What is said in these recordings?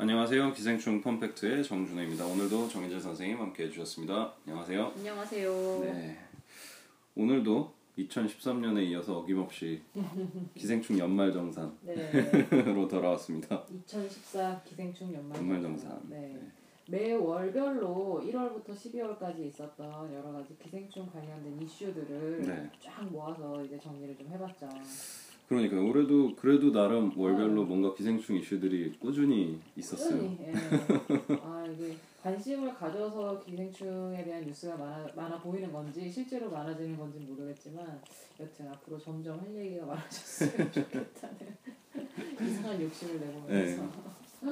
안녕하세요. 기생충 펌팩트의 정준호입니다. 오늘도 정인재 선생님 함께 해주셨습니다. 안녕하세요. 안녕하세요. 네. 오늘도 2013년에 이어서 어김없이 기생충 연말정산으로 네. 돌아왔습니다. 2014 기생충 연말 연말정산. 네. 매 월별로 1월부터 12월까지 있었던 여러 가지 기생충 관련된 이슈들을 네. 쫙 모아서 이제 정리를 좀 해봤죠. 그러니까 올해도 그래도 나름 월별로 뭔가 기생충 이슈들이 꾸준히 있었어요. 꾸준히, 예. 아 이게 관심을 가져서 기생충에 대한 뉴스가 많아 많아 보이는 건지 실제로 많아지는 건지 모르겠지만 여튼 앞으로 점점 할 얘기가 많아졌으면 좋겠다는 이상한 욕심을 내보면서 네.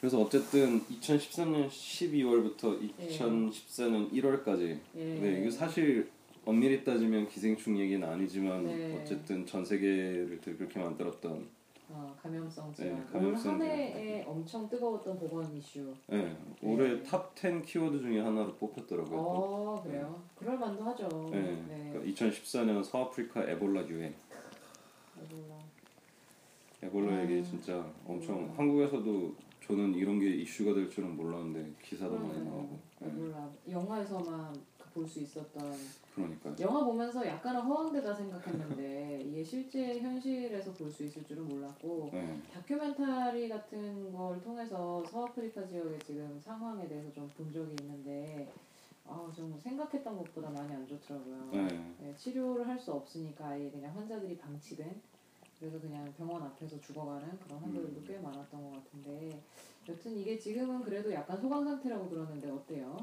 그래서 어쨌든 2013년 12월부터 예. 2014년 1월까지 예. 네, 이거 사실 엄밀히 따지면 기생충 얘기는 아니지만 네. 어쨌든 전 세계를 그렇게 만들었던 어, 감염성 질환. 네, 감염성 올 한해에 엄청 뜨거웠던 보건 이슈. 네, 올해 top10 키워드 중에 하나로 뽑혔더라고요. 또. 어 그래요. 그럴 만도 하죠. 네, 네. 그러니까 2014년 서아프리카 에볼라 유행. 에볼라. 에볼라 아, 얘기 진짜 엄청 에볼라. 한국에서도 저는 이런 게 이슈가 될 줄은 몰랐는데 기사도 많이 음, 나오고. 네, 에볼라. 영화에서만 볼 수 있었던 그러니까. 영화 보면서 약간은 허황되다 생각했는데 이게 실제 현실에서 볼 수 있을 줄은 몰랐고 네, 다큐멘터리 같은 걸 통해서 서아프리카 지역의 지금 상황에 대해서 좀 본 적이 있는데 아, 좀 생각했던 것보다 많이 안 좋더라고요. 네, 네, 치료를 할 수 없으니까 아예 그냥 환자들이 방치된 그래서 그냥 병원 앞에서 죽어가는 그런 환자들도 음. 꽤 많았던 것 같은데 여튼 이게 지금은 그래도 약간 소강 상태라고 들었는데 어때요?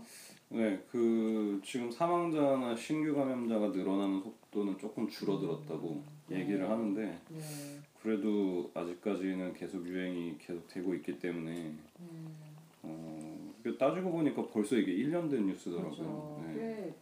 네, 그 지금 사망자나 신규 감염자가 늘어나는 속도는 조금 줄어들었다고 음. 얘기를 네. 하는데 네. 그래도 아직까지는 계속 유행이 계속 되고 있기 때문에 음, 어, 따지고 보니까 벌써 이게 1년 된 뉴스더라고요. 그렇죠. 네.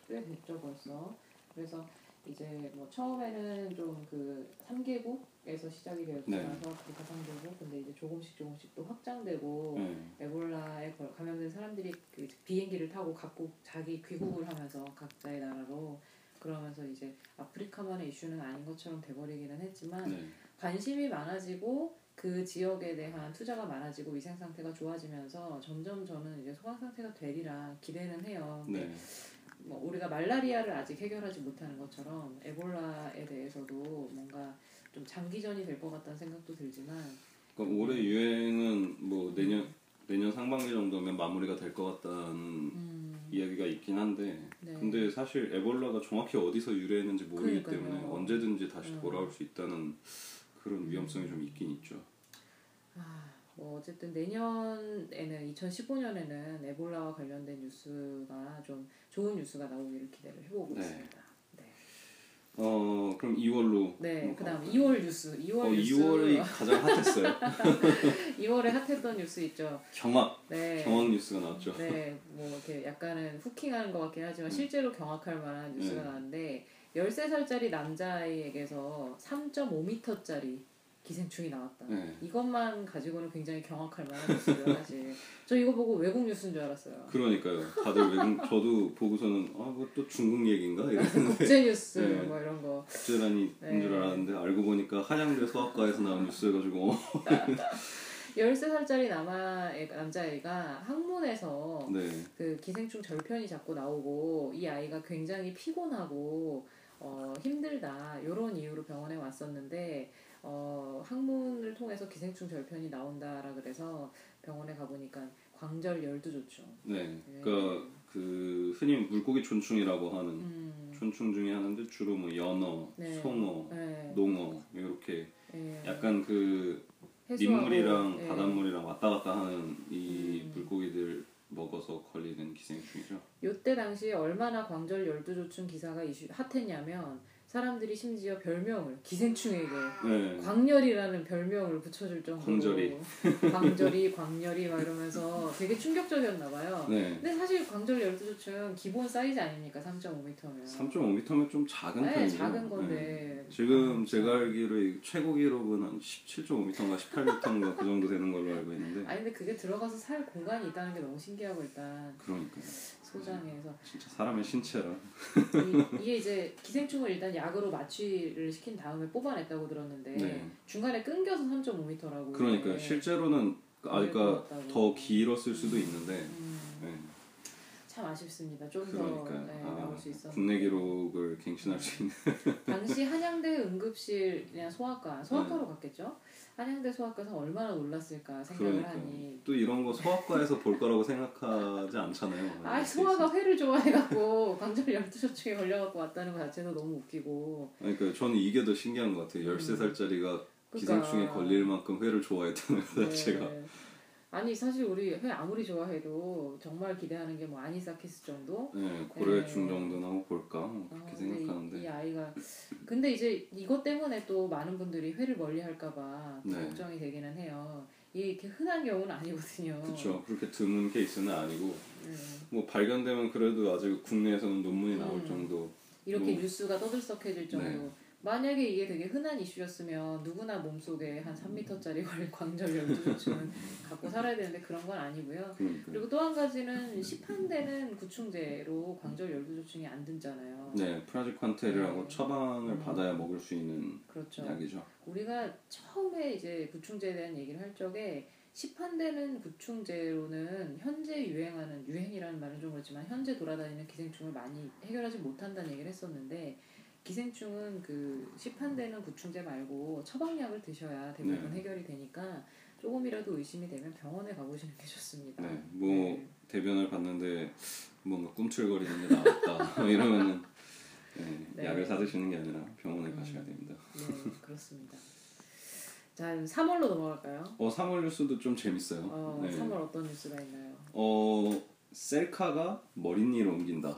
꽤, 꽤 됐죠 벌써. 그래서 이제 뭐 처음에는 좀 그 3개국에서 시작이 되었지만 네. 서아프리카 3개국 근데 이제 조금씩 조금씩 또 확장되고 네. 에볼라에 걸- 감염된 사람들이 그 비행기를 타고 각국 자기 귀국을 하면서 각자의 나라로 그러면서 이제 아프리카만의 이슈는 아닌 것처럼 돼버리기는 했지만 네. 관심이 많아지고 그 지역에 대한 투자가 많아지고 위생 상태가 좋아지면서 점점 저는 이제 소강 상태가 되리라 기대는 해요. 네. 뭐 우리가 말라리아를 아직 해결하지 못하는 것처럼 에볼라에 대해서도 뭔가 좀 장기전이 될 것 같다는 생각도 들지만 그러니까 올해 유행은 뭐 내년 내년 상반기 정도면 마무리가 될 것 같다는 음, 이야기가 있긴 한데 네. 근데 사실 에볼라가 정확히 어디서 유래했는지 모르기 그러니까요. 때문에 언제든지 다시 음. 돌아올 수 있다는 그런 위험성이 좀 있긴 있죠. 아, 뭐 어쨌든 내년에는 2015년에는 에볼라와 관련된 뉴스가 좀 좋은 뉴스가 나오기를 기대를 해보고 네. 있습니다. 네. 어 그럼 2월로 네, 그다음 2월 뉴스, 2월 어, 뉴스, 2월이 가장 핫했어요. 2월에 핫했던 뉴스 있죠. 경악 네. 경악 뉴스가 나왔죠. 네, 뭐 이렇게 약간은 후킹하는 것 같긴 하지만 실제로 경악할 만한 뉴스가 네. 나왔는데 13살짜리 남자아이에게서 3.5m짜리 기생충이 나왔다. 네. 이것만 가지고는 굉장히 경악할 만한 뉴스예요, 사실. 저 이거 보고 외국 뉴스인 줄 알았어요. 그러니까요. 다들 외국 저도 보고서는 아 그것도 중국 얘기인가 이랬는데 국제 뉴스 네. 뭐 이런 거. 국제란이 네. 인줄 알았는데 알고 보니까 한양대 수학과에서 나온 뉴스여 가지고 어, 13살짜리 남아 남자아이가 학문에서 네. 그 기생충 절편이 자꾸 나오고 이 아이가 굉장히 피곤하고 어, 힘들다 이런 이유로 병원에 왔었는데 어, 학문을 통해서 기생충 절편이 나온다라 그래서 병원에 가보니까 광절 열두 조충. 네. 그러니까 그 흔히 물고기 촌충이라고 하는 음, 촌충 중에 하나인데 주로 뭐 연어, 네. 송어, 네. 농어 이렇게 예, 약간 그 해수하고, 민물이랑 예. 바닷물이랑 왔다 갔다 하는 이 음. 물고기들 먹어서 걸리는 기생충이죠. 요때 당시에 얼마나 광절 열두 조충 기사가 이슈 핫했냐면 사람들이 심지어 별명을 기생충에게 네. 광렬이라는 별명을 붙여줄 정도로 광절이. 광절이 광렬이 막 이러면서 되게 충격적이었나 봐요. 네. 근데 사실 광절 열두조충 기본 사이즈 아닙니까 3.5m면 3.5m면 좀 작은 네, 편이죠. 작은 건데 네. 지금 제가 알기로 이 최고 기록은 한 17.5m인가 18m인가 그 정도 되는 걸로 알고 있는데 아니 근데 그게 들어가서 살 공간이 있다는 게 너무 신기하고 일단 그러니까요. 소장에서 진짜 사람의 신체라. 이, 이게 이제 기생충을 일단 약으로 마취를 시킨 다음에 뽑아냈다고 들었는데 네. 중간에 끊겨서 3.5m라고 그러니까요. 실제로는 아, 그러니까 그랬다고. 더 길었을 수도 있는데 음, 네. 참 아쉽습니다. 좀더 그러니까요. 네, 아, 나올 수 있었는데. 국내 기록을 갱신할 수 있는 당시 한양대 응급실 그냥 소아과 소아과로 네. 갔겠죠. 한양대 소아과에서 얼마나 놀랐을까 생각을 그러니까 하니. 또 이런 거 소아과에서 볼 거라고 생각하지 않잖아요. 아 소아가 회를 좋아해갖고 관절 열두저축에 걸려갖고 왔다는 것 자체도 너무 웃기고. 그러니까 저는 이게 더 신기한 것 같아요. 13살짜리가 기생충에 걸릴 만큼 회를 좋아했다는 것 자체가. 그러니까. 네. 아니 사실 우리 회 아무리 좋아해도 정말 기대하는 게 뭐 아니사키스 정도. 네, 고래 네. 중 정도는 한번 볼까 뭐 그렇게 어, 생각하는데 근데 이, 이 아이가 근데 이제 이것 때문에 또 많은 분들이 회를 멀리할까봐 네. 걱정이 되기는 해요. 이게 이렇게 흔한 경우는 아니거든요. 그렇죠. 그렇게 드문 케이스는 아니고 네. 뭐 발견되면 그래도 아직 국내에서는 논문이 나올 음. 정도. 이렇게 뭐. 뉴스가 떠들썩해질 정도. 네. 만약에 이게 되게 흔한 이슈였으면 누구나 몸속에 한 3m짜리 광절 12조쯤은 갖고 살아야 되는데 그런 건 아니고요. 그러니까. 그리고 또 한 가지는 시판되는 구충제로 광절 열두조증이 안 든잖아요. 네, 프라지칸테르라고 네. 처방을 음. 받아야 먹을 수 있는 그렇죠. 약이죠. 우리가 처음에 이제 구충제에 대한 얘기를 할 적에 시판되는 구충제로는 현재 유행하는 유행이라는 말은 좀 그렇지만 현재 돌아다니는 기생충을 많이 해결하지 못한다는 얘기를 했었는데 기생충은 그 시판되는 구충제 말고 처방약을 드셔야 대부분 네. 해결이 되니까 조금이라도 의심이 되면 병원에 가보시는 게 좋습니다. 네, 뭐 네. 대변을 봤는데 뭔가 꿈틀거리는 게 나왔다 이러면은 네, 네. 약을 사드시는 게 아니라 병원에 음. 가셔야 됩니다. 네, 그렇습니다. 자, 3월로 넘어갈까요? 어 3월 뉴스도 좀 재밌어요. 어, 네. 3월 어떤 뉴스가 있나요? 어 셀카가 머리니를 옮긴다.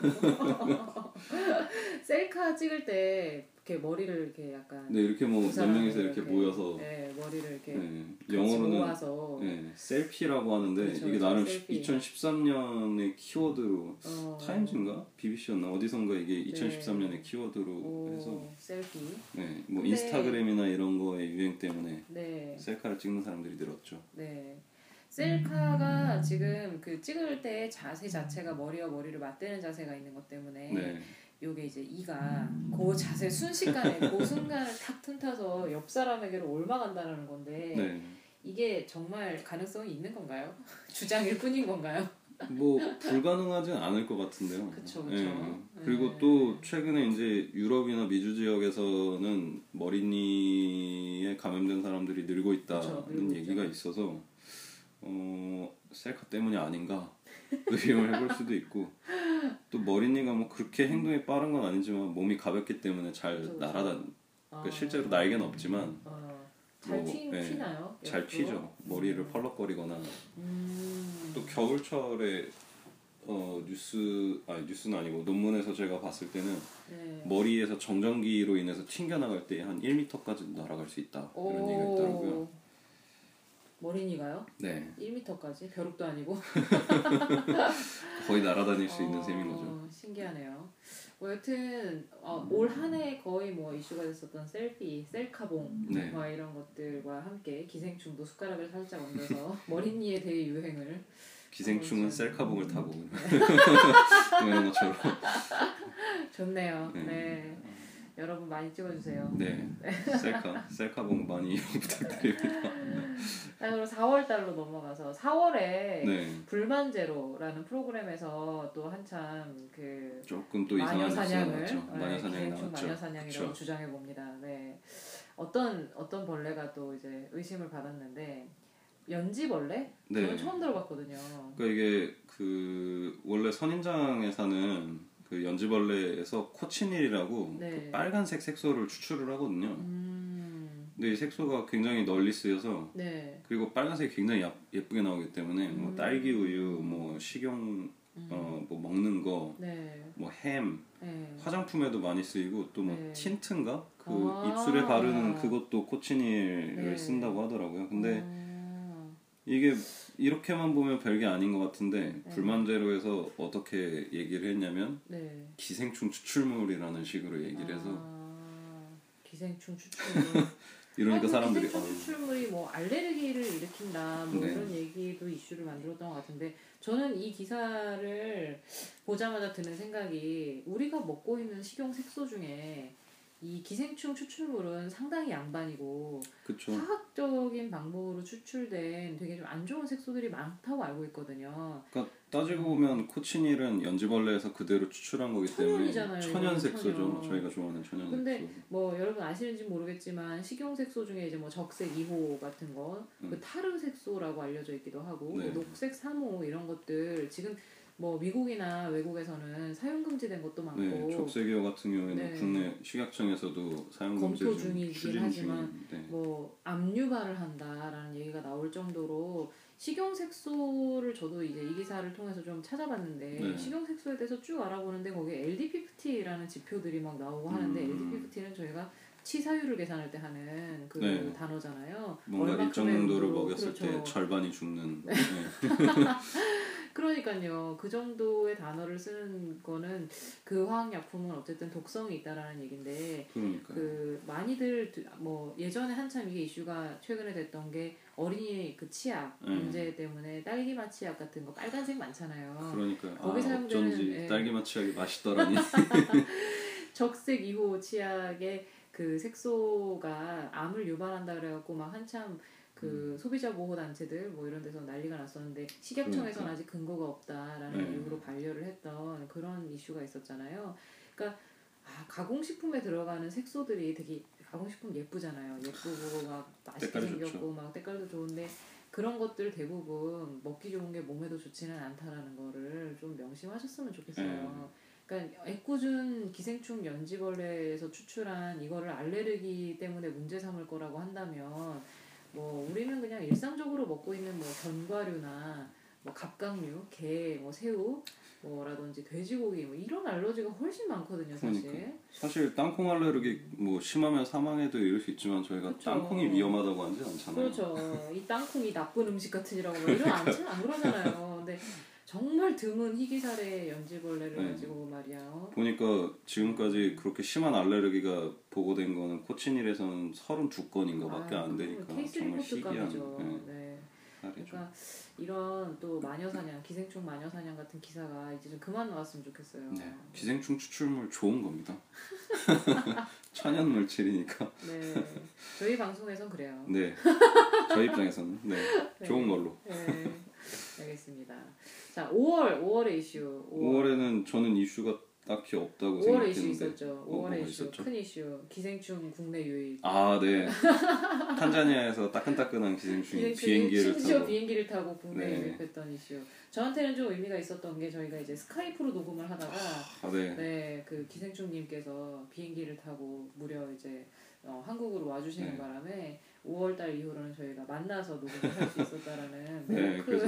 셀카 찍을 때 이렇게 머리를 이렇게 약간 네 이렇게 뭐두몇 명이서 이렇게 모여서 네, 머리를 이렇게 네, 영어로는 모아서 네, 셀피라고 하는데 그렇죠, 이게 나름 셀피. 2013년의 키워드로 어, 타임즈인가 BBC였나 어디선가 이게 네. 2013년의 키워드로 오, 해서 셀피. 네, 뭐 근데- 인스타그램이나 이런 거의 유행 때문에 네, 셀카를 찍는 사람들이 늘었죠. 네. 셀카가 지금 그 찍을 때 자세 자체가 머리와 머리를 맞대는 자세가 있는 것 때문에 네, 요게 이제 이가 그 자세 순식간에 그 순간을 탁 틈타서 옆 사람에게로 옮아간다는 건데 네. 이게 정말 가능성이 있는 건가요? 주장일 뿐인 건가요? 뭐 불가능하진 않을 것 같은데요. 그쵸, 그쵸. 예. 그리고 네. 또 최근에 이제 유럽이나 미주 지역에서는 머리니에 감염된 사람들이 늘고 있다는 그쵸, 늘고 얘기가 있어서 어 셀카 때문이 아닌가 의심을 해볼 수도 있고 또 머리니가 뭐 그렇게 행동이 빠른 건 아니지만 몸이 가볍기 때문에 잘 그쵸. 날아다 아, 그 실제로 날개는 없지만 어, 잘 뭐, 피, 네, 피나요? 잘? 피죠 머리를 펄럭거리거나 음. 또 겨울철에 어 뉴스 아니 뉴스는 아니고 논문에서 제가 봤을 때는 네. 머리에서 정전기로 인해서 튕겨나갈 때 한 1m까지 날아갈 수 있다 이런 얘기가 있더라고요. 머리니가요? 네, 1m까지? 벼룩도 아니고? 거의 날아다닐 수 있는 어, 셈인 거죠. 신기하네요. 뭐 여튼 어, 올 한해 거의 뭐 이슈가 됐었던 셀피, 셀카봉 네. 뭐 이런 것들과 함께 기생충도 숟가락을 살짝 얹어서 머리니에 대해 유행을 기생충은 어, 셀카봉을 타고 이런 것처럼. 좋네요. 네. 네. 여러분 많이 찍어주세요. 네, 셀카 셀카봉 많이 부탁드립니다. 자, 그럼 4월 달로 넘어가서 4월에 네, 불만제로라는 프로그램에서 또 한참 그 조금 또 마녀 이상한 사냥을. 네, 마녀 사냥이 기생충 나왔죠. 마녀 사냥이라고. 주장해 봅니다. 네. 어떤 어떤 벌레가 또 이제 의심을 받았는데 연지벌레? 네. 저는 처음 들어봤거든요. 그러니까 이게 그 원래 선인장에 사는 그 연지벌레에서 코치닐이라고 네. 그 빨간색 색소를 추출을 하거든요. 음, 근데 이 색소가 굉장히 널리 쓰여서 네. 그리고 빨간색이 굉장히 야- 예쁘게 나오기 때문에 뭐 음. 딸기 우유, 뭐 식용 음, 어뭐 먹는 거, 네. 뭐 햄, 네. 화장품에도 많이 쓰이고 또뭐 네. 틴트인가 그 아. 입술에 바르는 그것도 코치닐을 네. 쓴다고 하더라고요. 근데 아, 이게 이렇게만 보면 별게 아닌 것 같은데 네. 불만제로에서 어떻게 얘기를 했냐면 네. 기생충 추출물이라는 식으로 얘기를 해서 아, 기생충 추출물. 이러니까 아니, 사람들이 기생충 어, 추출물이 뭐 알레르기를 일으킨다 뭐 네. 이런 얘기도 이슈를 만들었던 것 같은데 저는 이 기사를 보자마자 드는 생각이 우리가 먹고 있는 식용 색소 중에 이 기생충 추출물은 상당히 양반이고 그쵸. 화학적인 방법으로 추출된 되게 좀 안 좋은 색소들이 많다고 알고 있거든요. 그러니까 따지고 보면 코치닐은 연지벌레에서 그대로 추출한 거기 때문에 천연이잖아요, 천연 색소죠. 천연. 저희가 좋아하는 천연 근데 색소. 뭐 여러분 아시는지 모르겠지만 식용 색소 중에 이제 뭐 적색 2호 같은 거, 그 타르 색소라고 알려져 있기도 하고 음. 네. 뭐 녹색 3호 이런 것들 지금 뭐 미국이나 외국에서는 사용 금지된 것도 많고 네, 적색이어 같은 경우에는 네. 국내 식약청에서도 사용 금지 검토 중 중이긴 추진 하지만 중인데 뭐 압류발을 한다라는 얘기가 나올 정도로 식용 색소를 저도 이제 이 기사를 통해서 좀 찾아봤는데 네. 식용 색소에 대해서 쭉 알아보는데 거기에 LDPPT라는 지표들이 막 나오고 하는데 음. LDPPT는 저희가 치사율을 계산할 때 하는 그 네. 단어잖아요. 뭔가 일정 온도, 먹였을 때 그렇죠. 절반이 죽는 네. 그러니까요. 그 정도의 단어를 쓰는 거는 그 화학약품은 어쨌든 독성이 있다라는 얘긴데 그러니까 그 많이들 드- 뭐 예전에 한참 이게 이슈가 최근에 됐던 게 어린이 그 치약 음. 문제 때문에 딸기맛 치약 같은 거 빨간색 많잖아요. 그러니까 아, 거기 사용되는, 어쩐지 예. 딸기맛 치약이 맛있더라니 적색 2호 치약의 그 색소가 암을 유발한다 그래갖고 막 한참 그 소비자 보호 단체들 뭐 이런 데서 난리가 났었는데 식약청에서는 그러니까. 아직 근거가 없다라는 네. 이유로 반려를 했던 그런 이슈가 있었잖아요. 그러니까 아, 가공식품에 들어가는 색소들이 되게 가공식품 예쁘잖아요. 예쁘고 막 맛있게 생겼고 좋죠. 막 때깔도 좋은데 그런 것들 대부분 먹기 좋은 게 몸에도 좋지는 않다라는 거를 좀 명심하셨으면 좋겠어요. 네. 그러니까 애꿎은 기생충 연지벌레에서 추출한 이거를 알레르기 때문에 문제 삼을 거라고 한다면 뭐 우리는 그냥 일상적으로 먹고 있는 뭐 견과류나 뭐 갑각류, 게, 뭐 새우 뭐라든지 돼지고기 뭐 이런 알러지가 훨씬 많거든요, 사실. 그러니까. 사실 땅콩 알레르기 뭐 심하면 사망에도 이를 수 있지만 저희가 그쵸. 땅콩이 위험하다고 하지 않잖아요. 그렇죠. 이 땅콩이 나쁜 음식 같으니라고 뭐 이런 안, 안 그러잖아요. 근데 정말 드문 희귀사례 연지벌레를 네. 가지고 말이야. 어? 보니까 지금까지 그렇게 심한 알레르기가 보고된 거는 코치닐에서는 32건인가 밖에 아, 안 되니까 정말. 희귀한 네, 네. 사례죠. 그러니까 이런 또 마녀 사냥, 기생충 마녀 사냥 같은 기사가 이제 좀 그만 나왔으면 좋겠어요. 네, 기생충 추출물 좋은 겁니다. 천연 물질이니까. 네. 저희 방송에선 그래요. 네, 저희 입장에서는 네, 네. 좋은 걸로. 네. 알겠습니다. 자, 5월 5월의 이슈. 5월 에는 저는 이슈가 딱히 없다고 5월에 이슈 생각했는데. 있었죠. 어, 뭐가 5월에 이슈, 있었죠? 큰 이슈, 기생충 국내 유입. 아, 네. 탄자니아에서 따끈따끈한 기생충이 비행기를 심지어 타고 비행기를 타고 국내에 네. 유입했던 이슈. 저한테는 좀 의미가 있었던 게 저희가 이제 스카이프로 녹음을 하다가 아, 네. 네, 그 기생충님께서 비행기를 타고 무려 이제 어, 한국으로 와주시는 네. 바람에 5월달 이후로는 저희가 만나서 녹음을 할 수 있었다라는 네, 그래서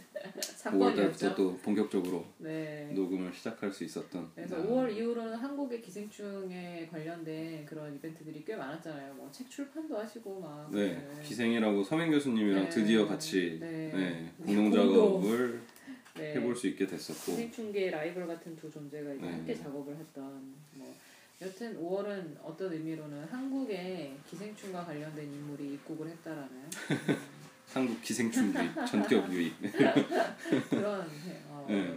사건이었죠. 5월달부터 또 본격적으로 네. 녹음을 시작할 수 있었던 그래서 아, 5월 이후로는 한국의 기생충에 관련된 그런 이벤트들이 꽤 많았잖아요. 뭐 책 출판도 하시고 막. 네, 기생이라고 서민 교수님이랑 네. 드디어 같이 네. 네, 공동. 작업을 네. 해볼 수 있게 됐었고 기생충계의 라이벌 같은 두 존재가 네. 함께 작업을 했던 뭐 여튼 5월은 어떤 의미로는 한국에 기생충과 관련된 인물이 입국을 했다라는 음, 한국 기생충 유입, 전격 유입. 그런 해- 어, 네.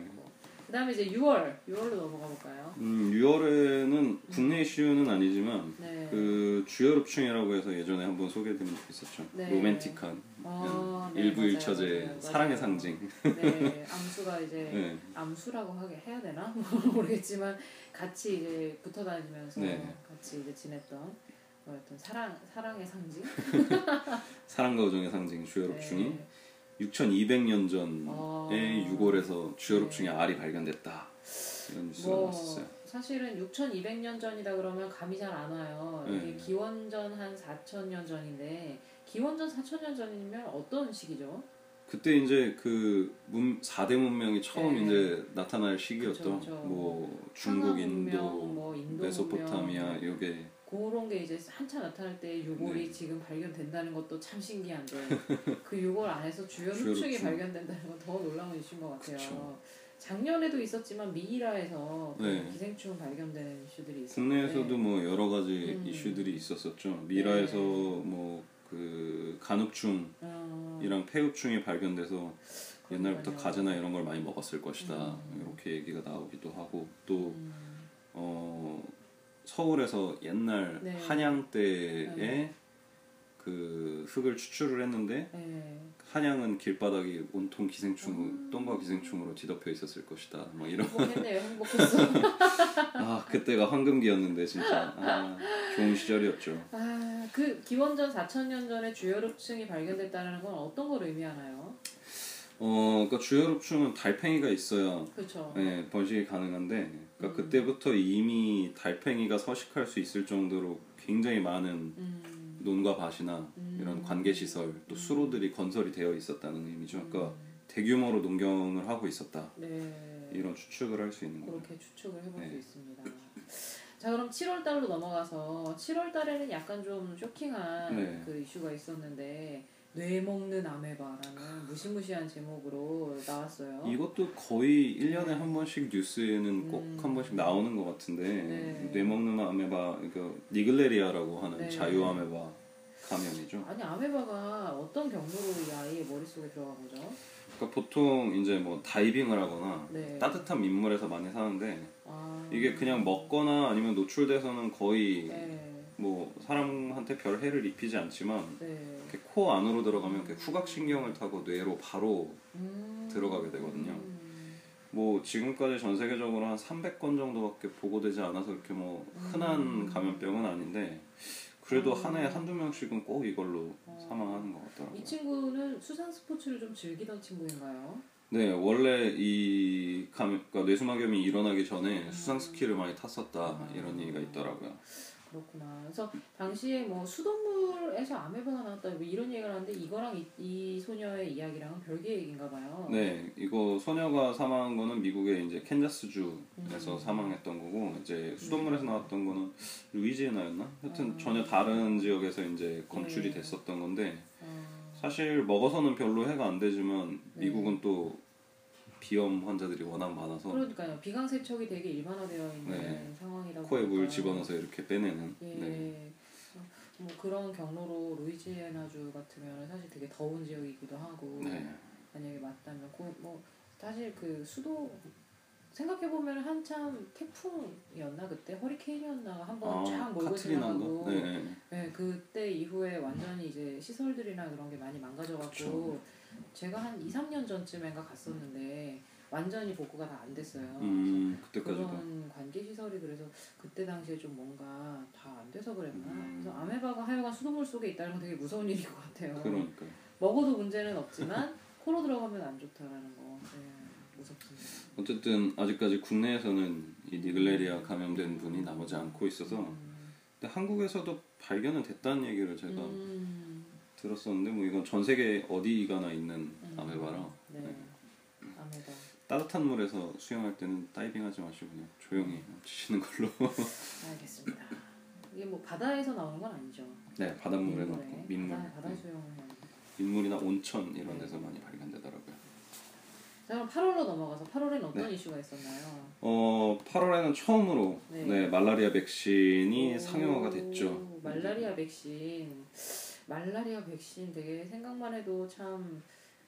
그다음에 이제 6월 6월로 넘어가 볼까요? 음, 6월에는 국내 이슈는 아니지만 네. 그 주여롭충이라고 해서 예전에 한번 소개해드린 적 있었죠. 네. 로맨틱한 아, 네, 일부 맞아요, 일처제 맞아요, 사랑의 맞아요. 상징. 네, 암수가 이제 네. 암수라고 하게 해야 되나 모르겠지만 같이 이제 붙어 다니면서 네. 같이 이제 지냈던 어떤 사랑 사랑의 상징. 사랑과 우정의 상징 주여롭충이 네. 6200년 전에 아. 6월에서 주여롭충의 네. 알이 발견됐다. 이런 뉴스가 뭐 나왔었어요. 사실은 6,200년 전이다 그러면 감이 잘 안 와요. 네. 이게 기원전 한 4,000년 전인데 기원전 4,000년 전이면 어떤 시기죠? 그때 이제 그 문, 4대 문명이 처음 네. 이제 나타날 시기였던 그쵸, 그쵸. 뭐 중국, 상하 인도, 문명, 뭐 인도 메소포타미아 문명, 요게 그런 게 이제 한참 나타날 때 유골이 네. 지금 발견된다는 것도 참 신기한데 그 유골 안에서 주요루충이 주요루충. 발견된다는 건 더 놀라운 이슈인 것 같아요. 그쵸. 작년에도 있었지만 미이라에서 그 네. 기생충 발견되는 이슈들이 있었는데 국내에서도 뭐 여러 가지 음. 이슈들이 있었었죠. 미라에서 네. 뭐 그 간흡충이랑 어, 폐흡충이 발견돼서 옛날부터. 가재나 이런 걸 많이 먹었을 것이다. 음. 이렇게 얘기가 나오기도 하고 또 음, 어, 서울에서 옛날 네. 한양 때에 네. 그 흙을 추출을 했는데 네. 한양은 길바닥이 온통 기생충, 음. 똥과 기생충으로 뒤덮여 있었을 것이다. 뭐 이런 행복했네요. 행복했어. 아 그때가 황금기였는데 진짜 아, 좋은 시절이었죠. 아, 그 기원전 4천년 전에 주요륵층이 발견됐다는 건 어떤 걸 의미하나요? 어, 그러니까 주요롭충은 달팽이가 있어야 그렇죠. 네, 번식이 가능한데 그러니까 음. 그때부터 이미 달팽이가 서식할 수 있을 정도로 굉장히 많은 음, 논과 밭이나 음. 이런 관계 시설 또 수로들이 건설이 되어 있었다는 의미죠. 그러니까 음, 대규모로 농경을 하고 있었다 네. 이런 추측을 할 수 있는 거예요. 그렇게 추측을 해볼 수 네. 있습니다. 자 그럼 7월 달로 넘어가서 7월 달에는 약간 좀 쇼킹한 네. 그 이슈가 있었는데 뇌 먹는 아메바라는 무시무시한 제목으로 나왔어요. 이것도 거의 1년에 한 번씩 뉴스에는 꼭 음. 한 번씩 나오는 것 같은데 네. 뇌 먹는 아메바 그러니까 니글레리아라고 하는 네. 자유 아메바 감염이죠. 아니 아메바가 어떤 경로로 이 아이의 머릿속에 들어간 거죠? 그러니까 보통 이제 뭐 다이빙을 하거나 네. 따뜻한 민물에서 많이 사는데 아, 이게 그냥 먹거나 아니면 노출돼서는 거의 네. 뭐 사람한테 별 해를 입히지 않지만 네. 이렇게 코 안으로 들어가면 이렇게 후각신경을 타고 뇌로 바로 음. 들어가게 되거든요. 음. 뭐 지금까지 전 세계적으로 한 300건 정도밖에 보고되지 않아서 이렇게 뭐 흔한 음. 감염병은 아닌데 그래도 음. 한 해에 한두 명씩은 꼭 이걸로 어. 사망하는 것 같더라고요. 이 친구는 수상 스포츠를 좀 즐기던 친구인가요? 네, 원래 이 감염, 그러니까 뇌수막염이 일어나기 전에 음. 수상 스키를 많이 탔었다 음. 이런 얘기가 있더라고요. 그렇구나. 그래서 당시에 뭐 수돗물에서 아메바가 나왔다 뭐 이런 얘기가 나왔는데 이거랑 이, 이 소녀의 이야기랑은 별개 얘기인가 봐요. 네, 이거 소녀가 사망한 거는 미국의 이제 캔자스주에서 음. 사망했던 거고 이제 수돗물에서 나왔던 거는 루이지애나였나? 하여튼 아. 전혀 다른 지역에서 이제 검출이 네. 됐었던 건데 어, 사실 먹어서는 별로 해가 안 되지만 네. 미국은 또 비염 환자들이 워낙 많아서 그러니까요. 비강 세척이 되게 일반화되어 있는 네. 상황이다 코에 물. 집어넣어서 이렇게 빼내는. 예. 네. 뭐 그런 경로로 루이지애나주 같으면 사실 되게 더운 지역이기도 하고 네. 만약에 맞다면 그, 뭐 사실 그 수도 생각해 보면 한참 태풍이었나 그때 허리케인이었나 한번 쫙 몰고? 지나가고 네, 네. 네, 그때 이후에 완전히 이제 시설들이나 그런 게 많이 망가져갖고 그쵸. 제가 한 2, 3년 전쯤인가 갔었는데 완전히 복구가 다 안 됐어요. 음, 그때까지도. 그런 관계 시설이 그래서 그때 당시에 좀 뭔가 다 안 돼서 그랬나. 음. 그래서 아메바가 하여간 수돗물 속에 있다는 건 되게 무서운 일인 것 같아요. 그러니까. 먹어도 문제는 없지만 코로 들어가면 안 좋다라는 거. 네, 무섭습니다. 어쨌든 아직까지 국내에서는 이 니글레리아 감염된 분이 나오지 않고 있어서 음. 근데 한국에서도 발견은 됐다는 얘기를 제가 음. 들었었는데 뭐 이건 전 세계 어디 가나 있는 음. 아메바라 네. 아메바. 따뜻한 물에서 수영할 때는 다이빙하지 마시고 그냥 조용히 치시는 걸로 알겠습니다. 이게 뭐 바다에서 나오는 건 아니죠. 네 바닷물에 민물에. 넣고 민물 바다, 바다 네. 수영을 돼. 민물이나 온천 이런 네. 데서 많이 발견되더라고요. 자 그럼 8월로 넘어가서 8월에는 어떤 이슈가 있었나요? 어 8월에는 처음으로 네. 네. 말라리아 백신이 오, 상용화가 됐죠. 말라리아 백신. 말라리아 백신 되게 생각만 해도 참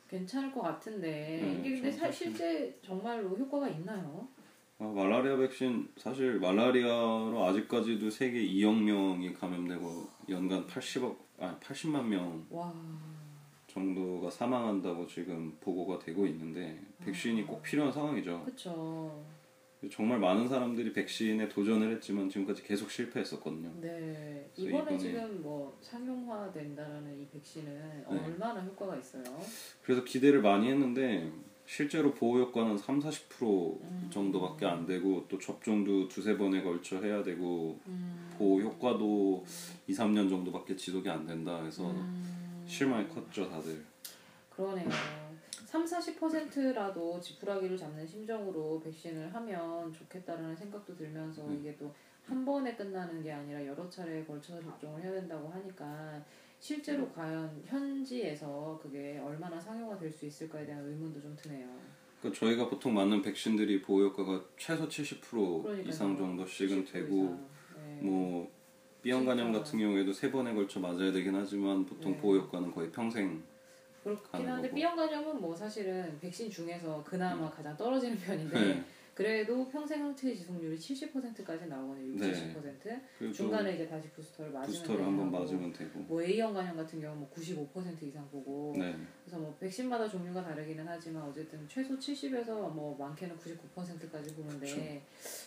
괜찮을 것 같은데 네, 이게 근데 좀 사, 실제 정말로 효과가 있나요? 아, 말라리아 백신 사실 말라리아로 아직까지도 세계 2억 명이 감염되고 연간 80억 아 80만 명 와. 정도가 사망한다고 지금 보고가 되고 있는데 백신이 꼭 필요한 상황이죠. 그쵸. 정말 많은 사람들이 백신에 도전을 했지만 지금까지 계속 실패했었거든요. 네. 이번에 이번에- 지금 뭐 상용화 된다라는 이 백신은 얼마나 효과가 있어요? 그래서 기대를 많이 했는데 실제로 보호 효과는 3, 40% 음. 정도밖에 안 되고 또 접종도 두세 번에 걸쳐 해야 되고 음. 보호 효과도 2, 3년 정도밖에 지속이 안 된다 해서 음. 실망이 컸죠 다들. 그러네요. 3, 40%라도 지푸라기를 잡는 심정으로 백신을 하면 좋겠다라는 생각도 들면서 네. 이게 또 한 번에 끝나는 게 아니라 여러 차례에 걸쳐서 접종을 해야 된다고 하니까 실제로 과연 현지에서 그게 얼마나 상용화 될 수 있을까에 대한 의문도 좀 드네요. 그러니까 저희가 보통 맞는 백신들이 보호 효과가 최소 70% 그러니까요. 이상 정도씩은 70% 되고. 네. 뭐 B형 간염. 같은 경우에도 세 번에 걸쳐 맞아야 되긴 하지만 보통 네. 보호 효과는 거의 평생 그렇긴 가는 한데 거고. B형 간염은 뭐 사실은 백신 중에서 그나마 가장 떨어지는 편인데 네. 그래도 평생 항체 지속률이 70%까지 나오거든요. 60, 네. 70%. 그리고 중간에 이제 다시 부스터를 맞으면 부스터를 한번 맞으면 되고. 뭐 A형 간염 같은 경우 뭐95% 이상 보고 네. 그래서 뭐 백신마다 종류가 다르기는 하지만 어쨌든 최소 70에서 뭐 많게는 99%까지 보는데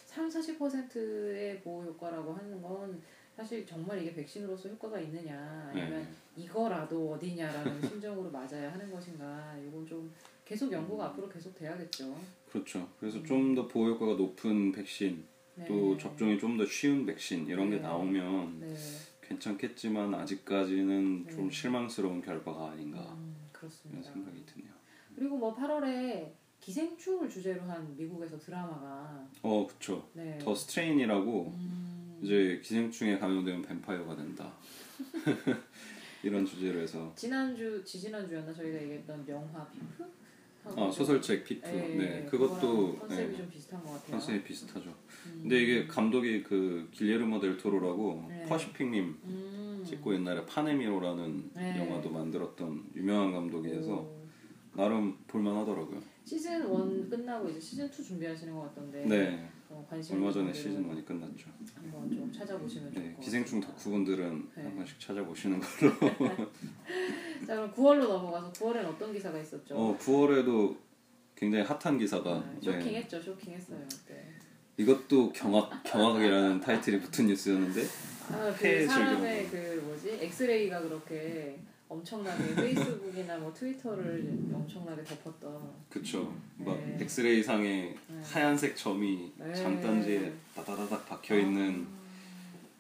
3, 40%의 보호 효과라고 하는 건 사실 정말 이게 백신으로서 효과가 있느냐 아니면 네. 이거라도 어디냐라는 심정으로 맞아야 하는 것인가 이건 좀 계속 연구가 앞으로 계속 돼야겠죠. 그렇죠. 그래서 좀더 보호 효과가 높은 백신, 네. 또 접종이 좀 더 쉬운 백신 이런 게 네. 나오면 네, 괜찮겠지만 아직까지는 좀 네. 실망스러운 결과가 아닌가 음, 그렇습니다. 생각이 드네요. 그리고 뭐 8월에 기생충을 주제로 한 미국에서 드라마가 어. 네. The Strain이라고 음, 이제 기생충에 감염되면 뱀파이어가 된다. 이런 주제로 해서 지난주 지지난주였나 저희가 얘기했던 명화 피프 아, 소설책 Peeps. 네, 그것도 컨셉이 네, 좀 비슷한 것 같아요. 컨셉이 비슷하죠. 음. 근데 이게 감독이 그 길레르모 델 토로라고 네. Pacific Rim 음. 찍고 옛날에 판의 미로라는 네. 영화도 만들었던 유명한 감독이어서 오. 나름 볼만하더라고요. 시즌 1 끝나고 이제 시즌 2 준비하시는 것 같던데 네, 어, 관심 얼마 전에 시즌 분들은 1이 끝났죠. 한번 좀 찾아보시면 좋을 네, 것 기생충 같습니다. 덕후분들은 네. 한 번씩 찾아보시는 걸로. 자 그럼 9월로 넘어가서 9월엔 어떤 기사가 있었죠? 어, 9월에도 굉장히 핫한 기사가 아, 네. 쇼킹했죠, 쇼킹했어요. 네. 이것도 경악 경악이라는 타이틀이 붙은 뉴스였는데 아, 그폐 사람의 그 뭐지 엑스레이가 그렇게 엄청나게 페이스북이나 뭐 트위터를 엄청나게 덮었던. 그쵸 막 네. 엑스레이 상에 네. 하얀색 점이 네. 장단지에 다다다닥 박혀 있는 아.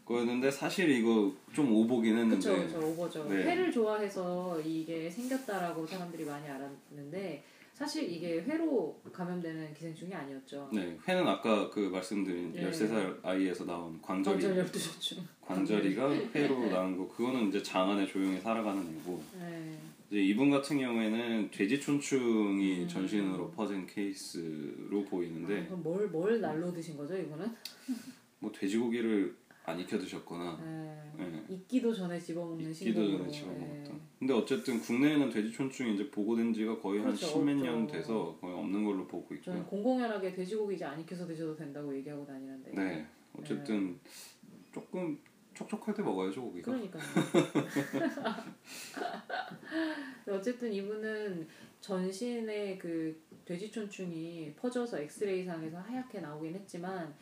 거였는데 사실 이거 좀 오보긴 했는데 그쵸, 그쵸, 오버죠. 네. 회를 좋아해서 이게 생겼다라고 사람들이 많이 알았는데 사실 이게 회로 감염되는 기생충이 아니었죠. 네, 회는 아까 그 말씀드린 네. 13살 아이에서 나온 광절이 관절 열두셨죠. 광절이가 회로 나온 거 그거는 이제 장 안에 조용히 살아가는 애고 네. 이제 이분 같은 경우에는 돼지촌충이 음. 전신으로 퍼진 케이스로 아, 보이는데 그럼 뭘, 뭘 날로 드신 거죠, 이거는? 뭐 돼지고기를 안 익혀 드셨거나 네. 네. 익기도 전에 집어먹는 익기도 신동으로. 전에 집어먹었던. 네. 근데 어쨌든 국내에는 돼지촌충이 이제 보고된 지가 거의 그렇죠, 한 십몇 년 없죠. 돼서 거의 없는 걸로 보고 있고요. 공공연하게 돼지고기 이제 안 익혀서 드셔도 된다고 얘기하고 다니는데. 네, 어쨌든 조금 촉촉할 때 먹어야죠 고기가. 그러니까요. 어쨌든 이분은 전신에 그 돼지촌충이 퍼져서 엑스레이 상에서 하얗게 나오긴 했지만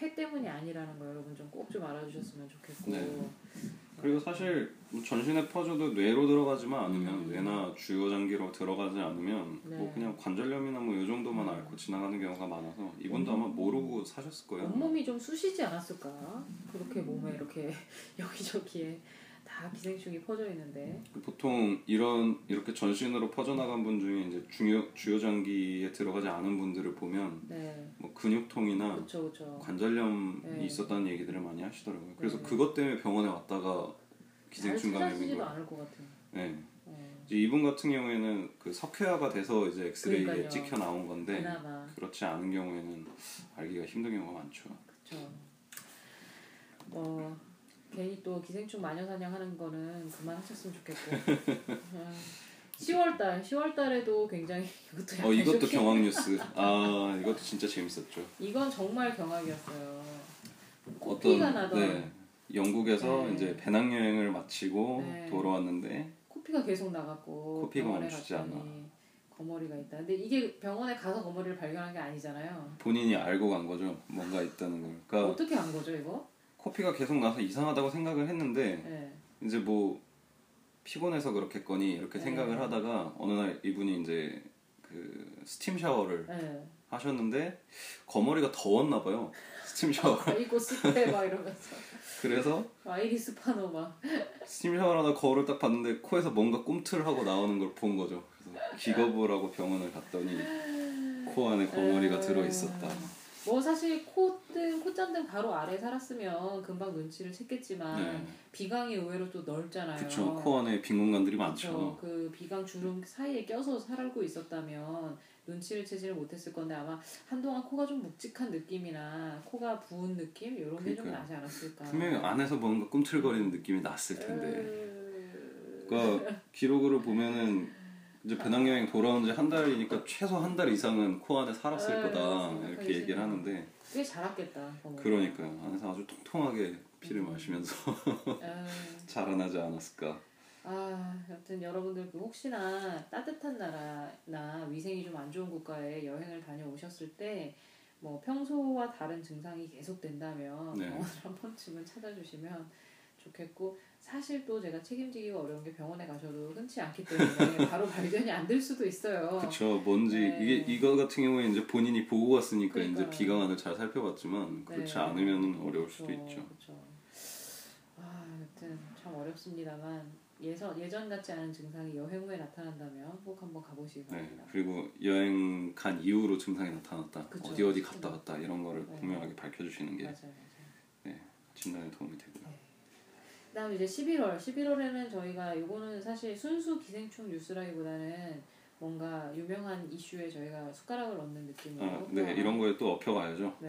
회 때문이 아니라는 거 여러분 좀 꼭좀 알아주셨으면 좋겠고. 네. 그리고 사실 뭐 전신에 퍼져도 뇌로 들어가지만 않으면 음. 뇌나 주요 장기로 들어가지 않으면 네. 뭐 그냥 관절염이나 뭐이 정도만 앓고 지나가는 경우가 많아서 이분도 아마 모르고 사셨을 거예요. 온몸이 좀 쑤시지 않았을까? 그렇게 몸에 이렇게 여기저기에 다 기생충이 퍼져 있는데. 보통 이런 이렇게 전신으로 퍼져나간 분 중에 이제 중요 주요 장기에 들어가지 않은 분들을 보면 네. 뭐 근육통이나 그렇죠, 그렇죠. 관절염이 네. 있었다는 얘기들을 많이 하시더라고요. 그래서 네. 그것 때문에 병원에 왔다가 잘 기생충 감염인 거예요. 않을 것 같은. 네. 어, 이제 이분 같은 경우에는 그 석회화가 돼서 이제 엑스레이에 그러니까요. 찍혀 나온 건데 그나마 그렇지 않은 경우에는 알기가 힘든 경우가 많죠. 그렇죠. 어 괜히 또 기생충 마녀 사냥하는 거는 그만하셨으면 좋겠고. 10월달, 10월달에도 굉장히 이것도 약간 어 이것도 쇼킹- 경황 뉴스. 아 이것도 진짜 재밌었죠. 이건 정말 경악이었어요. 코피가 나던 네, 영국에서 네. 이제 배낭 여행을 마치고 네. 돌아왔는데 코피가 계속 나갔고 코피가 멈추지 않아. 거머리가 있다. 근데 이게 병원에 가서 거머리를 발견한 게 아니잖아요. 본인이 알고 간 거죠. 뭔가 있다는 걸. 그러니까 어떻게 한 거죠 이거? 코피가 계속 나서 이상하다고 생각을 했는데 네. 이제 뭐 피곤해서 그렇겠거니 이렇게 네. 생각을 하다가 어느 날 이분이 이제 그 스팀 샤워를 네. 하셨는데 거머리가 더웠나 봐요. 스팀 샤워. 아이고 쑥대 막 이러면서 그래서 아이리스 파노 막 스팀 샤워하다 거울을 딱 봤는데 코에서 뭔가 꿈틀하고 나오는 걸 본 거죠. 그래서 기겁을 하고 병원을 갔더니 코 안에 거머리가 들어 있었다. 뭐 사실 콧등 콧잔등 바로 아래 살았으면 금방 눈치를 챘겠지만 네. 비강이 의외로 또 넓잖아요. 그쵸. 코 안에 빈 공간들이 그쵸. 많죠. 그 비강 주름 사이에 껴서 살고 있었다면 눈치를 채지를 못했을 건데 아마 한동안 코가 좀 묵직한 느낌이나 코가 부은 느낌 이런 게 좀. 나지 않았을까. 분명히 안에서 뭔가 꿈틀거리는 느낌이 났을 텐데. 으... 그러니까 기록으로 보면은 이제 배낭여행 돌아온 지 한 달이니까 최소 한 달 이상은 코 안에 살았을 네, 거다 이렇게 얘기를 싫네요. 하는데 꽤 자랐겠다. 보면. 그러니까요 안에서 아주 통통하게 피를 음. 마시면서 아, 자라나지 않았을까 아, 여튼 여러분들 그 혹시나 따뜻한 나라나 위생이 좀 안 좋은 국가에 여행을 다녀오셨을 때 뭐 평소와 다른 증상이 계속된다면 네. 한 번쯤은 찾아주시면 좋겠고 사실 또 제가 책임지기가 어려운 게 병원에 가셔도 흔치 않기 때문에 바로 발견이 안 될 수도 있어요. 그쵸 뭔지 네. 이게 이거 같은 경우에 이제 본인이 보고 왔으니까 이제 그러니까요. 비강안을 잘 살펴봤지만 그렇지 네. 않으면 어려울 수도 그렇죠, 있죠 그렇죠. 아, 여튼 참 어렵습니다만 예전 예전 같지 않은 증상이 여행 후에 나타난다면 꼭 한번 가보시기 네 바랍니다. 그리고 여행 간 이후로 증상이 나타났다 그쵸. 어디 어디 갔다 왔다 이런 거를 네. 분명하게 밝혀주시는 게 맞아요, 맞아요. 진단에 도움이 되고요 그다음 이제 11월, 11월에는 저희가 이거는 사실 순수 기생충 뉴스라기보다는 뭔가 유명한 이슈에 저희가 숟가락을 얹는 느낌으로. 아, 네 이런 거에 또 엎혀가야죠 네.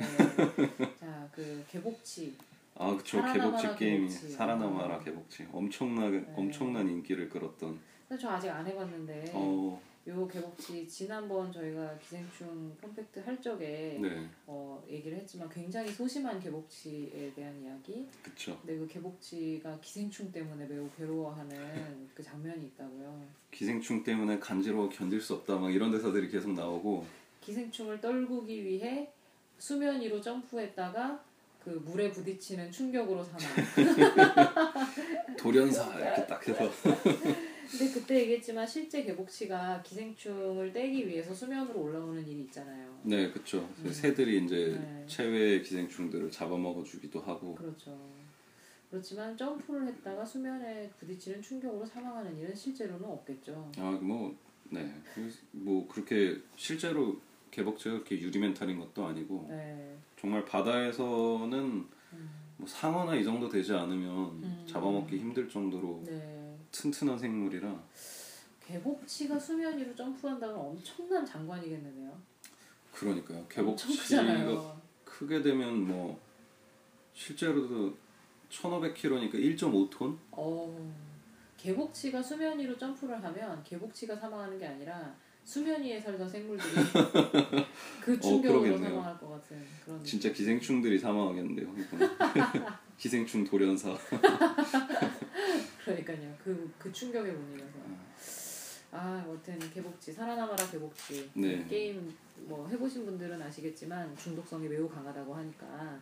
자, 그 개복치. 아 그쵸 살아남아라 개복치 게임이 개복치. 살아남아라 아. 개복치 엄청나게 네. 엄청난 인기를 끌었던 저 아직 안 해봤는데 어 요 개복치 지난번 저희가 기생충 컴팩트 할 적에 네, 어, 얘기를 했지만 굉장히 소심한 개복치에 대한 이야기. 그쵸. 근데 그 개복치가 기생충 때문에 매우 괴로워하는 그 장면이 있다고요. 기생충 때문에 간지러워 견딜 수 없다 막 이런 대사들이 계속 나오고 기생충을 떨구기 위해 수면 위로 점프했다가 그 물에 부딪히는 충격으로 사망. 돌연사 이렇게 딱 해서 근데 그때 얘기했지만 실제 개복치가 기생충을 떼기 위해서 수면으로 올라오는 일이 있잖아요. 네, 그쵸. 음. 새들이 이제 네. 체외 기생충들을 잡아먹어 주기도 하고 그렇죠. 그렇지만 점프를 했다가 수면에 부딪히는 충격으로 사망하는 일은 실제로는 없겠죠. 아 뭐 네, 뭐 그렇게 실제로 개복체가 그렇게 유리멘탈인 것도 아니고 네. 정말 바다에서는 음. 뭐 상어나 이 정도 되지 않으면 음. 잡아먹기 힘들 정도로 네. 튼튼한 생물이라 개복치가 수면 위로 점프한다면 엄청난 장관이겠네요. 그러니까요. 개복치가. 크게 되면 뭐 실제로도 1,500kg니까 1.5톤? 어, 개복치가 수면 위로 점프를 하면 개복치가 사망하는 게 아니라 수면 위에 살던 생물들이 그 충격으로 어. 사망할 것 같은 그런 진짜 기생충들이 사망하겠는데요. 기생충 돌연사. 그러니까요. 그, 그 충격에 못 이겨서. 아, 여튼 개복치 살아남아라 개복치 네. 게임 뭐 해보신 분들은 아시겠지만 중독성이 매우 강하다고 하니까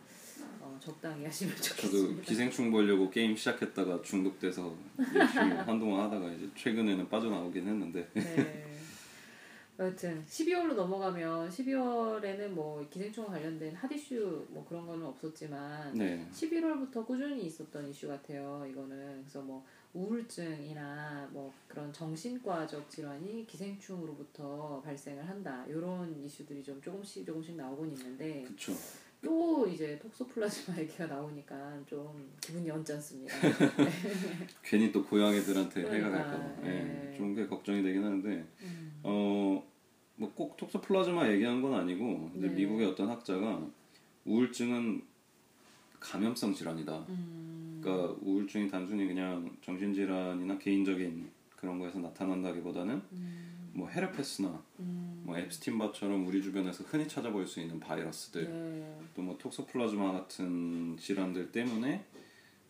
어, 적당히 하시면 저도 좋겠습니다. 기생충 보려고 게임 시작했다가 중독돼서 열심히 한동안 하다가 이제 최근에는 빠져나오긴 했는데 네. 여튼 12월로 넘어가면 12월에는 뭐 기생충과 관련된 핫 이슈 뭐 그런 거는 없었지만 네 11월부터 꾸준히 있었던 이슈 같아요. 이거는 그래서 뭐 우울증이나 뭐 그런 정신과적 질환이 기생충으로부터 발생을 한다. 이런 이슈들이 좀 조금씩 조금씩 나오곤 있는데 그쵸 또 이제 톡소플라즈마 얘기가 나오니까 좀 기분이 언짢습니다. 괜히 또 고양이들한테 해가 그러니까, 갈까 봐 예. 예, 좀 그게 걱정이 되긴 하는데 음. 어 뭐 꼭 톡소플라즈마 얘기한 건 아니고 네. 미국의 어떤 학자가 우울증은 감염성 질환이다. 음. 그러니까 우울증이 단순히 그냥 정신질환이나 개인적인 그런 거에서 나타난다기보다는 음. 뭐 헤르페스나 음. 뭐 앱스틴 바처럼 우리 주변에서 흔히 찾아볼 수 있는 바이러스들 네. 또뭐 톡소플라즈마 같은 질환들 때문에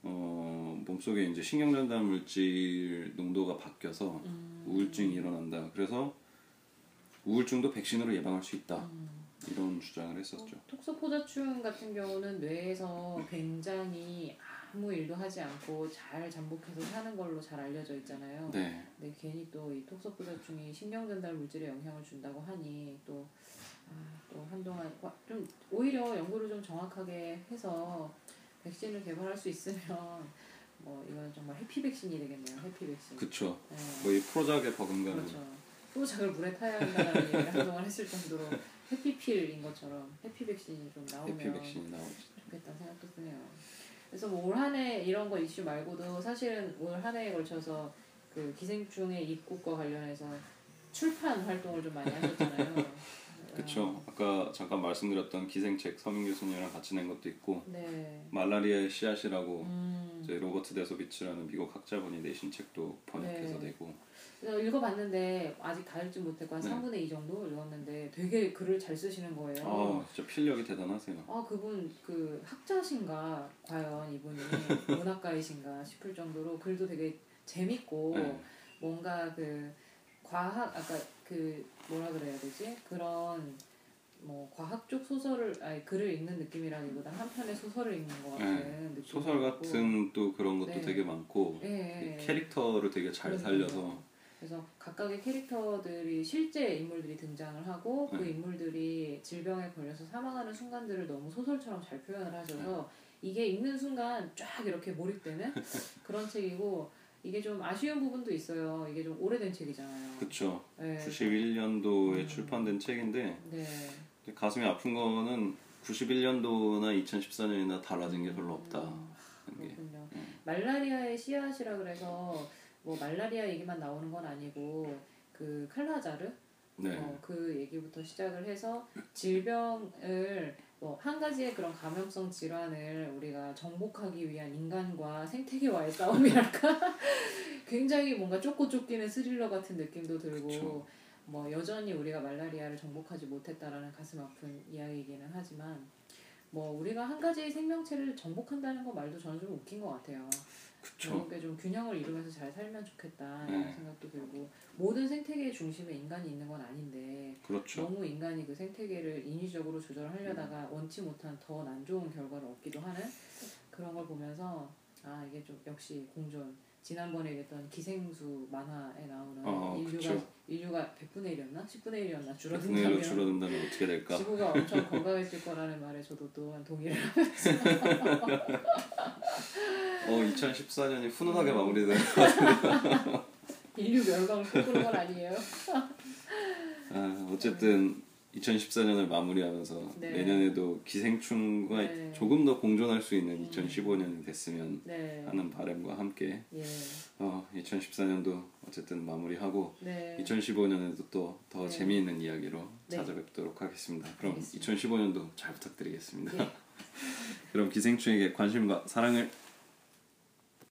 어, 몸속에 이제 신경전달 물질 농도가 바뀌어서 음. 우울증이 일어난다. 그래서 우울증도 백신으로 예방할 수 있다. 음. 이런 주장을 했었죠. 톡소포자충 같은 경우는 뇌에서 굉장히 아무 일도 하지 않고 잘 잠복해서 사는 걸로 잘 알려져 있잖아요. 네, 근데 괜히 또 이 톡소포자충이 신경 전달 물질에 영향을 준다고 하니 또, 아, 또 한동안 와- 좀 오히려 연구를 좀 정확하게 해서 백신을 개발할 수 있으면 뭐 이건 정말 해피 백신이 되겠네요. 해피 백신. 그쵸. 네. 뭐이 프로작에 버금가는 그렇죠. 프로작을 물에 타야 한다는 얘기를 한동안 했을 정도로 해피필인 것처럼 해피 백신이 좀 나오면 해피 백신이 나오죠. 좋겠다는 생각도 드네요. 그래서 뭐 올 한 해 이런 거 이슈 말고도 사실은 올 한 해에 걸쳐서 그 기생충의 입국과 관련해서 출판 활동을 좀 많이 하셨잖아요. 그쵸. 아까 잠깐 말씀드렸던 기생책 서민 교수님이랑 같이 낸 것도 있고 네. 말라리아의 씨앗이라고 음. 이제 로버트 데소비츠라는 미국 학자분이 내신 책도 번역해서 네. 내고 그래서 읽어봤는데 아직 다 읽지 못했고 한 네. 3분의 2 정도 읽었는데 되게 글을 잘 쓰시는 거예요. 아 진짜 필력이 대단하세요. 아 그분 그 학자신가 과연 이분이 문학가이신가 싶을 정도로 글도 되게 재밌고 네. 뭔가 그 과학 아까 그 뭐라 그래야 되지 그런 뭐 과학 쪽 소설을 아니 글을 읽는 느낌이라기보다 한 편의 소설을 읽는 것 같은 느낌 네. 소설 같은 또 그런 것도 네. 되게 많고 예, 이 캐릭터를 되게 잘. 살려서 그래서 각각의 캐릭터들이 실제 인물들이 등장을 하고 그 네. 인물들이 질병에 걸려서 사망하는 순간들을 너무 소설처럼 잘 표현을 하셔서 네. 이게 읽는 순간 쫙 이렇게 몰입되는 그런 책이고 이게 좀 아쉬운 부분도 있어요. 이게 좀 오래된 책이잖아요. 그쵸. 네. 91년도에 음. 출판된 책인데 네. 가슴이 아픈 거는 91년도나 2014년이나 달라진 게 별로 없다. 음, 게. 그렇군요. 음. 말라리아의 씨앗이라 그래서 뭐 말라리아 얘기만 나오는 건 아니고 그 칼라자르 네. 어, 그 얘기부터 시작을 해서 질병을 뭐 한 가지의 그런 감염성 질환을 우리가 정복하기 위한 인간과 생태계와의 싸움이랄까 굉장히 뭔가 쫓고 쫓기는 스릴러 같은 느낌도 들고 그쵸. 뭐 여전히 우리가 말라리아를 정복하지 못했다라는 가슴 아픈 이야기이기는 하지만 뭐 우리가 한 가지 생명체를 정복한다는 거 말도 저는 좀 웃긴 것 같아요. 그쵸. 좀 균형을 이루면서 잘 살면 좋겠다 네. 이런 생각도 들고 모든 생태계의 중심에 인간이 있는 건 아닌데 그렇죠. 너무 인간이 그 생태계를 인위적으로 조절하려다가 원치 못한 더안 좋은 결과를 얻기도 하는 그런 걸 보면서 아 이게 좀 역시 공존 지난번에 얘기했던 기생수 만화에 나오는 어, 인류가 그쵸. 인류가 100분의 1이었나 10분의 1이었나 분의로 줄어든다면 줄어든다면 어떻게 될까? 지구가 엄청 건강해질 거라는 말에 저도 또한 동의를 어 2014년이 훈훈하게 마무리된. 인류 멸망을 꿈꾸는 건 아니에요. 아, 어쨌든 2014년을 마무리하면서 네. 내년에도 기생충과 네. 조금 더 공존할 수 있는 2015년이 됐으면 네. 하는 바람과 함께 예. 어, 2014년도 어쨌든 마무리하고 네. 2015년에도 또더 네. 재미있는 이야기로 네. 찾아뵙도록 하겠습니다. 그럼 알겠습니다. 2015년도 잘 부탁드리겠습니다. 예. 그럼 기생충에게 관심과 사랑을